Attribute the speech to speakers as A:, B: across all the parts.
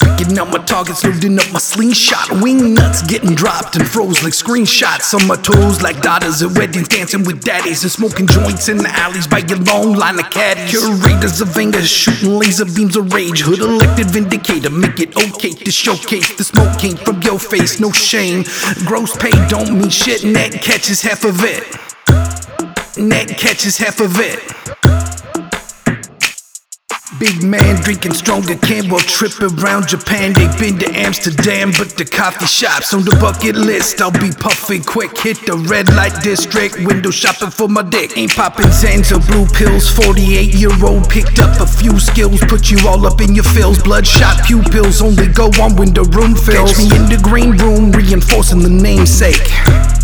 A: Picking out my targets, loading up my slingshot. Wing nuts getting dropped and froze like screenshots on my toes, like daughters at weddings, dancing with daddies and smoking joints in the alleys by your long line of caddies. Curators of anger, shooting laser beams of rage. Hood elected vindicator, make it okay to showcase the smoke came from your face, no shame. Gross pay don't mean shit, net catches half of it. Net catches half of it. Big man drinking stronger, Campbell trip around Japan. They've been to Amsterdam, but the coffee shops on the bucket list. I'll be puffing quick, hit the red light district, window shopping for my dick. Ain't popping Zans or blue pills. 48 year old picked up a few skills, put you all up in your fills. Bloodshot pupils only go on when the room fills. Catch me in the green room, reinforcing the namesake.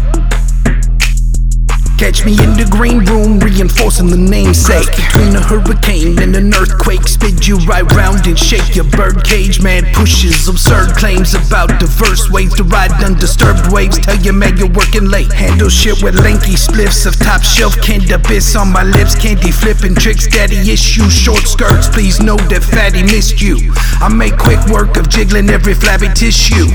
A: Catch me in the green room, reinforcing the namesake. Between a hurricane and an earthquake, spit you right round and shake your birdcage. Man pushes absurd claims about diverse ways to ride undisturbed waves. Tell your man you're working late. Handle shit with lanky spliffs of top shelf cannabis on my lips. Candy flipping tricks, daddy issues. Short skirts, please know that fatty missed you. I make quick work of jiggling every flabby tissue.